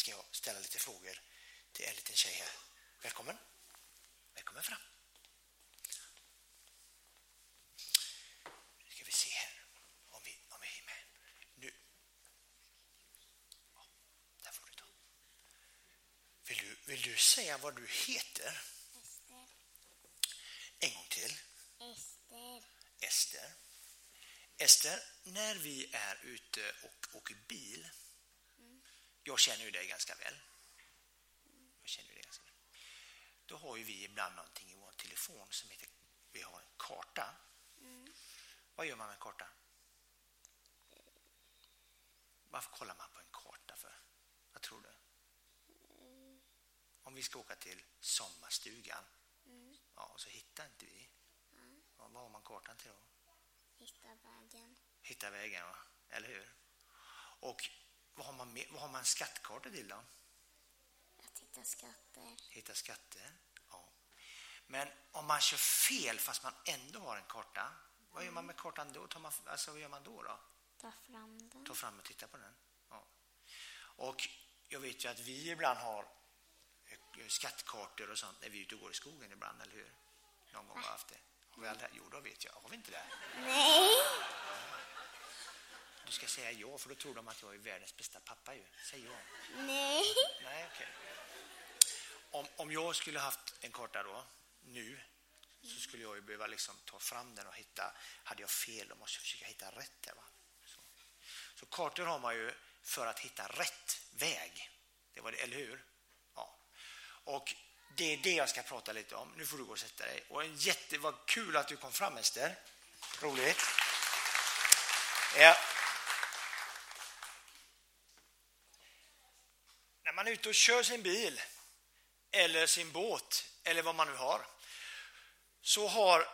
ska jag ställa lite frågor till en liten tjej här. Välkommen. Välkommen fram. Nu ska vi se här om vi, om vi är med. Nu. Ja, där får du ta. Vill du, vill du säga vad du heter? Ester. En gång till. Ester. Ester. Ester, när vi är ute och åker bil, jag känner ju dig ganska väl. Jag känner dig ganska väl. Då har ju vi ibland någonting i vår telefon som heter, vi har en karta. Vad gör man med en karta? Varför kollar man på en karta för? Vad tror du? Om vi ska åka till sommarstugan, ja, och så hittar inte vi. Ja, vad har man kartan till då? Hitta vägen. hitta vägen, va? eller hur? Och vad har man, med, vad har man skattkartor till då? Att hitta skatter. Hitta skatter. Ja. Men om man kör fel fast man ändå har en karta, vad gör man med kartan då? Tar man, alltså, vad gör man då? då? Ta fram den. Ta fram och titta på den. Ja. Och jag vet ju att vi ibland har eh, skattkartor och sånt när vi är ute och går i skogen ibland, eller hur? Någon gång har vi haft det. Har vi aldrig? Jo, då vet jag. Har vi inte det? Nej! Du ska säga ja, för då tror de att jag är världens bästa pappa ju. Säg ja. Nej! Nej, okej. Om, om jag skulle haft en karta då, nu, så skulle jag ju behöva liksom ta fram den och hitta, hade jag fel, då måste jag försöka hitta rätt där. Va? Så. så kartor har man ju för att hitta rätt väg. Det var det, eller hur? Ja. Och det är det jag ska prata lite om. Nu får du gå och sätta dig. Och en jätte, vad kul att du kom fram Ester. Roligt. Ja. Man är ute och kör sin bil eller sin båt eller vad man nu har så har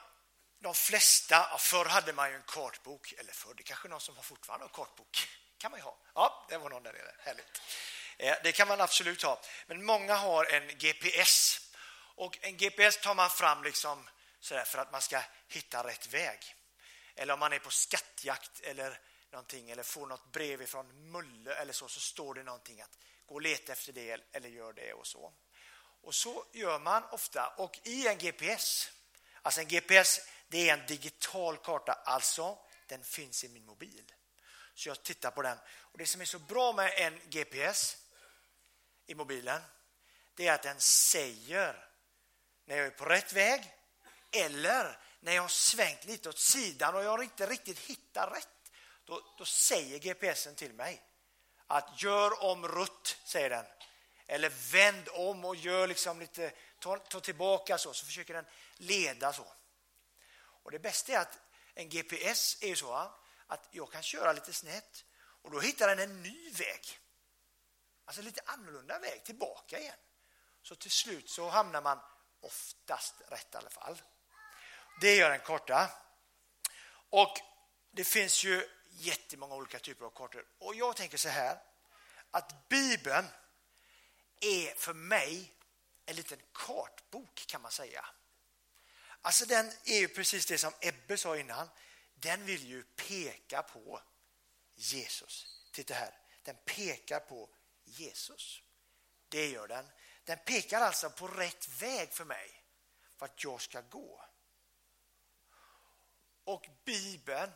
de flesta, förr hade man ju en kartbok, eller förr, det kanske är någon som har fortfarande en kartbok. kan man ju ha. Ja, det var någon där nere. Härligt. Eh, det kan man absolut ha. Men många har en GPS. Och en GPS tar man fram liksom sådär för att man ska hitta rätt väg. Eller om man är på skattjakt eller någonting eller får något brev ifrån Mulle eller så, så står det någonting att gå och leta efter det eller gör det och så. Och så gör man ofta. Och i en GPS, alltså en GPS det är en digital karta, alltså den finns i min mobil. Så jag tittar på den. Och Det som är så bra med en GPS i mobilen, det är att den säger när jag är på rätt väg eller när jag har svängt lite åt sidan och jag inte riktigt hittar rätt. Då, då säger GPSen till mig att gör om rutt, säger den. Eller vänd om och gör liksom lite, ta, ta tillbaka så, så försöker den leda så. Och det bästa är att en GPS är ju så va, att jag kan köra lite snett och då hittar den en ny väg. Alltså lite annorlunda väg tillbaka igen. Så till slut så hamnar man oftast rätt i alla fall. Det gör en karta. Och det finns ju jättemånga olika typer av kartor. Och jag tänker så här att Bibeln är för mig en liten kartbok kan man säga. Alltså den är ju precis det som Ebbe sa innan. Den vill ju peka på Jesus. Titta här, den pekar på Jesus. Det gör den. Den pekar alltså på rätt väg för mig vart jag ska gå. Och Bibeln,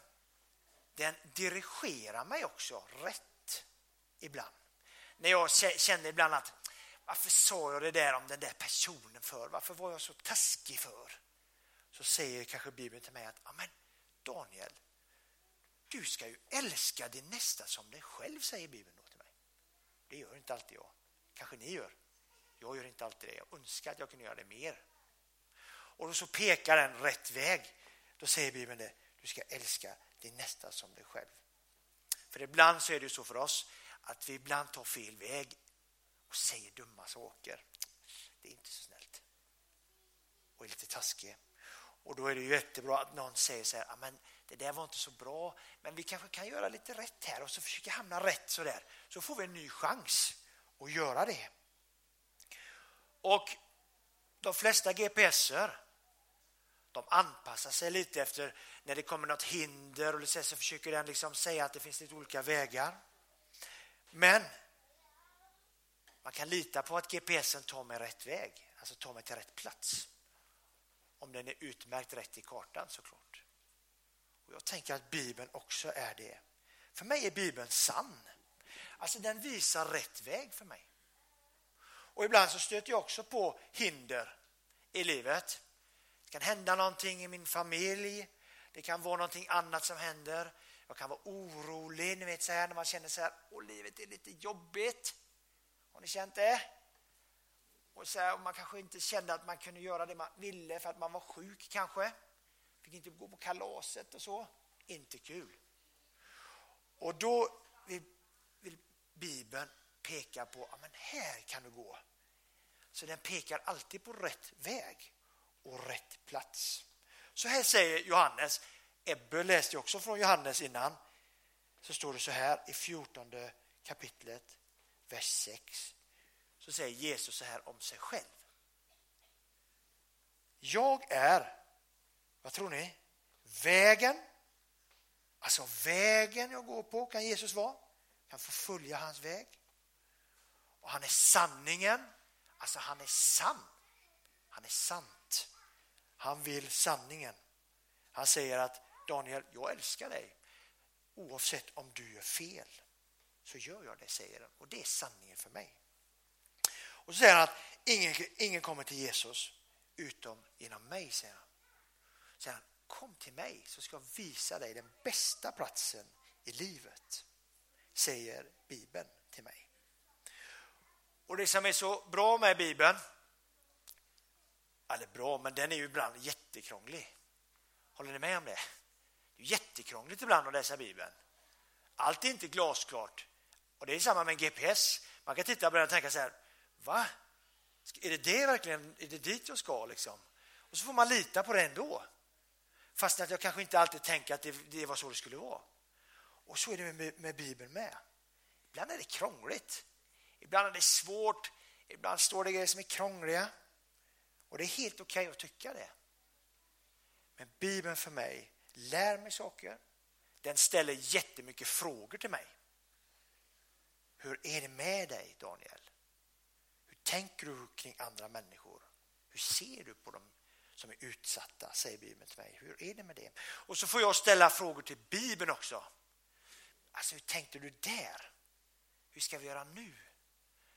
den dirigerar mig också rätt ibland. När jag känner ibland att varför sa jag det där om den där personen för? Varför var jag så taskig för? Så säger kanske Bibeln till mig att Amen, Daniel, du ska ju älska din nästa som dig själv, säger Bibeln då till mig. Det gör inte alltid jag. Kanske ni gör. Jag gör inte alltid det. Jag önskar att jag kunde göra det mer. Och då så pekar den rätt väg. Då säger Bibeln det. Du ska älska din nästa som dig själv. För ibland så är det så för oss att vi ibland tar fel väg och säger dumma saker. Det är inte så snällt. Och är lite taskig. Och då är det ju jättebra att någon säger så här, men det där var inte så bra, men vi kanske kan göra lite rätt här och så försöka hamna rätt så där. Så får vi en ny chans att göra det. Och de flesta GPSer de anpassar sig lite efter när det kommer något hinder och så försöker den liksom säga att det finns lite olika vägar. Men Man kan lita på att GPSen tar mig rätt väg, alltså tar mig till rätt plats. Om den är utmärkt rätt i kartan såklart. Och jag tänker att Bibeln också är det. För mig är Bibeln sann. Alltså den visar rätt väg för mig. Och ibland så stöter jag också på hinder i livet. Det kan hända någonting i min familj. Det kan vara någonting annat som händer. Jag kan vara orolig, ni vet så här när man känner så här, och livet är lite jobbigt. Har ni känt det? Och så här, och man kanske inte kände att man kunde göra det man ville för att man var sjuk kanske. Fick inte gå på kalaset och så. Inte kul. Och då vill, vill Bibeln peka på, ja men här kan du gå. Så den pekar alltid på rätt väg och rätt plats. Så här säger Johannes, Ebbe läste också från Johannes innan, så står det så här i 14 kapitlet, vers 6. Så säger Jesus så här om sig själv. Jag är, vad tror ni? Vägen, alltså vägen jag går på kan Jesus vara. Kan få följa hans väg. Och han är sanningen, alltså han är sann. Han är sant. Han vill sanningen. Han säger att Daniel, jag älskar dig. Oavsett om du gör fel så gör jag det, säger han. Och det är sanningen för mig. Och så säger han att ingen, ingen kommer till Jesus utom genom mig, säger han. Så säger han, kom till mig så ska jag visa dig den bästa platsen i livet, säger Bibeln till mig. Och det som är så bra med Bibeln, eller bra, men den är ju ibland jättekrånglig. Håller ni med om det? Det är jättekrångligt ibland att läsa Bibeln. Allt är inte glasklart. Och det är samma med en GPS. Man kan titta på den och tänka så här, va? Är det, det verkligen, är det dit jag ska liksom? Och så får man lita på det ändå. Fast att jag kanske inte alltid tänker att det, det var så det skulle vara. Och så är det med, med Bibeln med. Ibland är det krångligt. Ibland är det svårt. Ibland står det grejer som är krångliga. Och det är helt okej okay att tycka det. Men Bibeln för mig lär mig saker. Den ställer jättemycket frågor till mig. Hur är det med dig, Daniel? Hur tänker du kring andra människor? Hur ser du på dem som är utsatta, säger Bibeln till mig. Hur är det med det? Och så får jag ställa frågor till Bibeln också. Alltså, hur tänkte du där? Hur ska vi göra nu?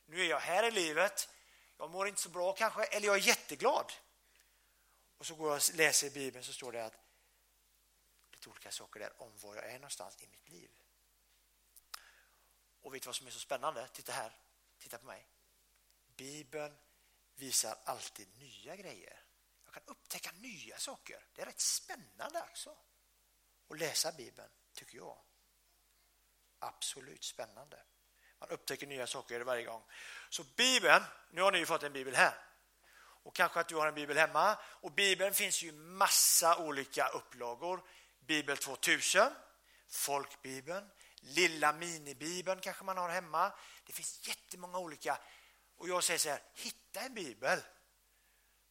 Nu är jag här i livet. Jag mår inte så bra kanske, eller jag är jätteglad. Och så går jag och läser i Bibeln så står det att lite olika saker där om var jag är någonstans i mitt liv. Och vet du vad som är så spännande? Titta här, titta på mig. Bibeln visar alltid nya grejer. Jag kan upptäcka nya saker. Det är rätt spännande också. Att läsa Bibeln, tycker jag. Absolut spännande. Man upptäcker nya saker varje gång. Så Bibeln, nu har ni ju fått en bibel här. Och kanske att du har en bibel hemma. Och Bibeln finns ju massa olika upplagor. Bibel 2000, Folkbibeln, Lilla minibibeln kanske man har hemma. Det finns jättemånga olika. Och jag säger så här, hitta en bibel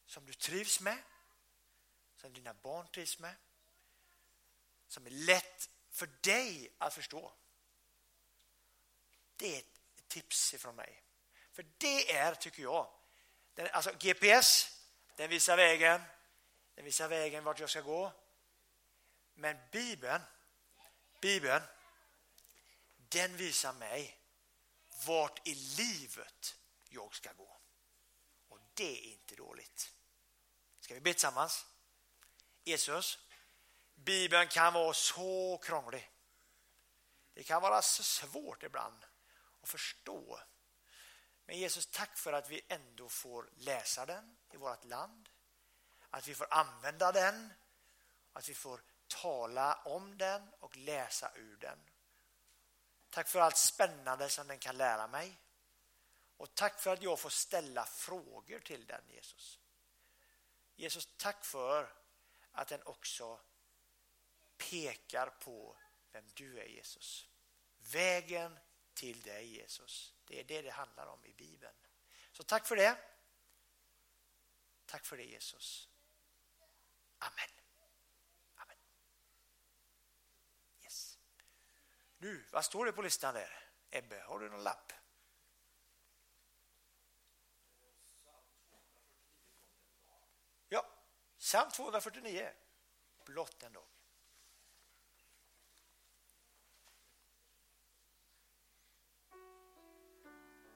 som du trivs med, som dina barn trivs med, som är lätt för dig att förstå. Det är ett tips ifrån mig. För det är, tycker jag, den, alltså GPS, den visar vägen, den visar vägen vart jag ska gå. Men Bibeln, Bibeln, den visar mig vart i livet jag ska gå. Och det är inte dåligt. Ska vi be tillsammans? Jesus, Bibeln kan vara så krånglig. Det kan vara så svårt ibland och förstå. Men Jesus, tack för att vi ändå får läsa den i vårt land. Att vi får använda den. Att vi får tala om den och läsa ur den. Tack för allt spännande som den kan lära mig. Och tack för att jag får ställa frågor till den, Jesus. Jesus, tack för att den också pekar på vem du är, Jesus. Vägen till dig Jesus. Det är det det handlar om i Bibeln. Så tack för det. Tack för det Jesus. Amen. Amen. Yes. Nu, vad står det på listan där? Ebbe, har du någon lapp? Ja, psalm 249. Blott en dag.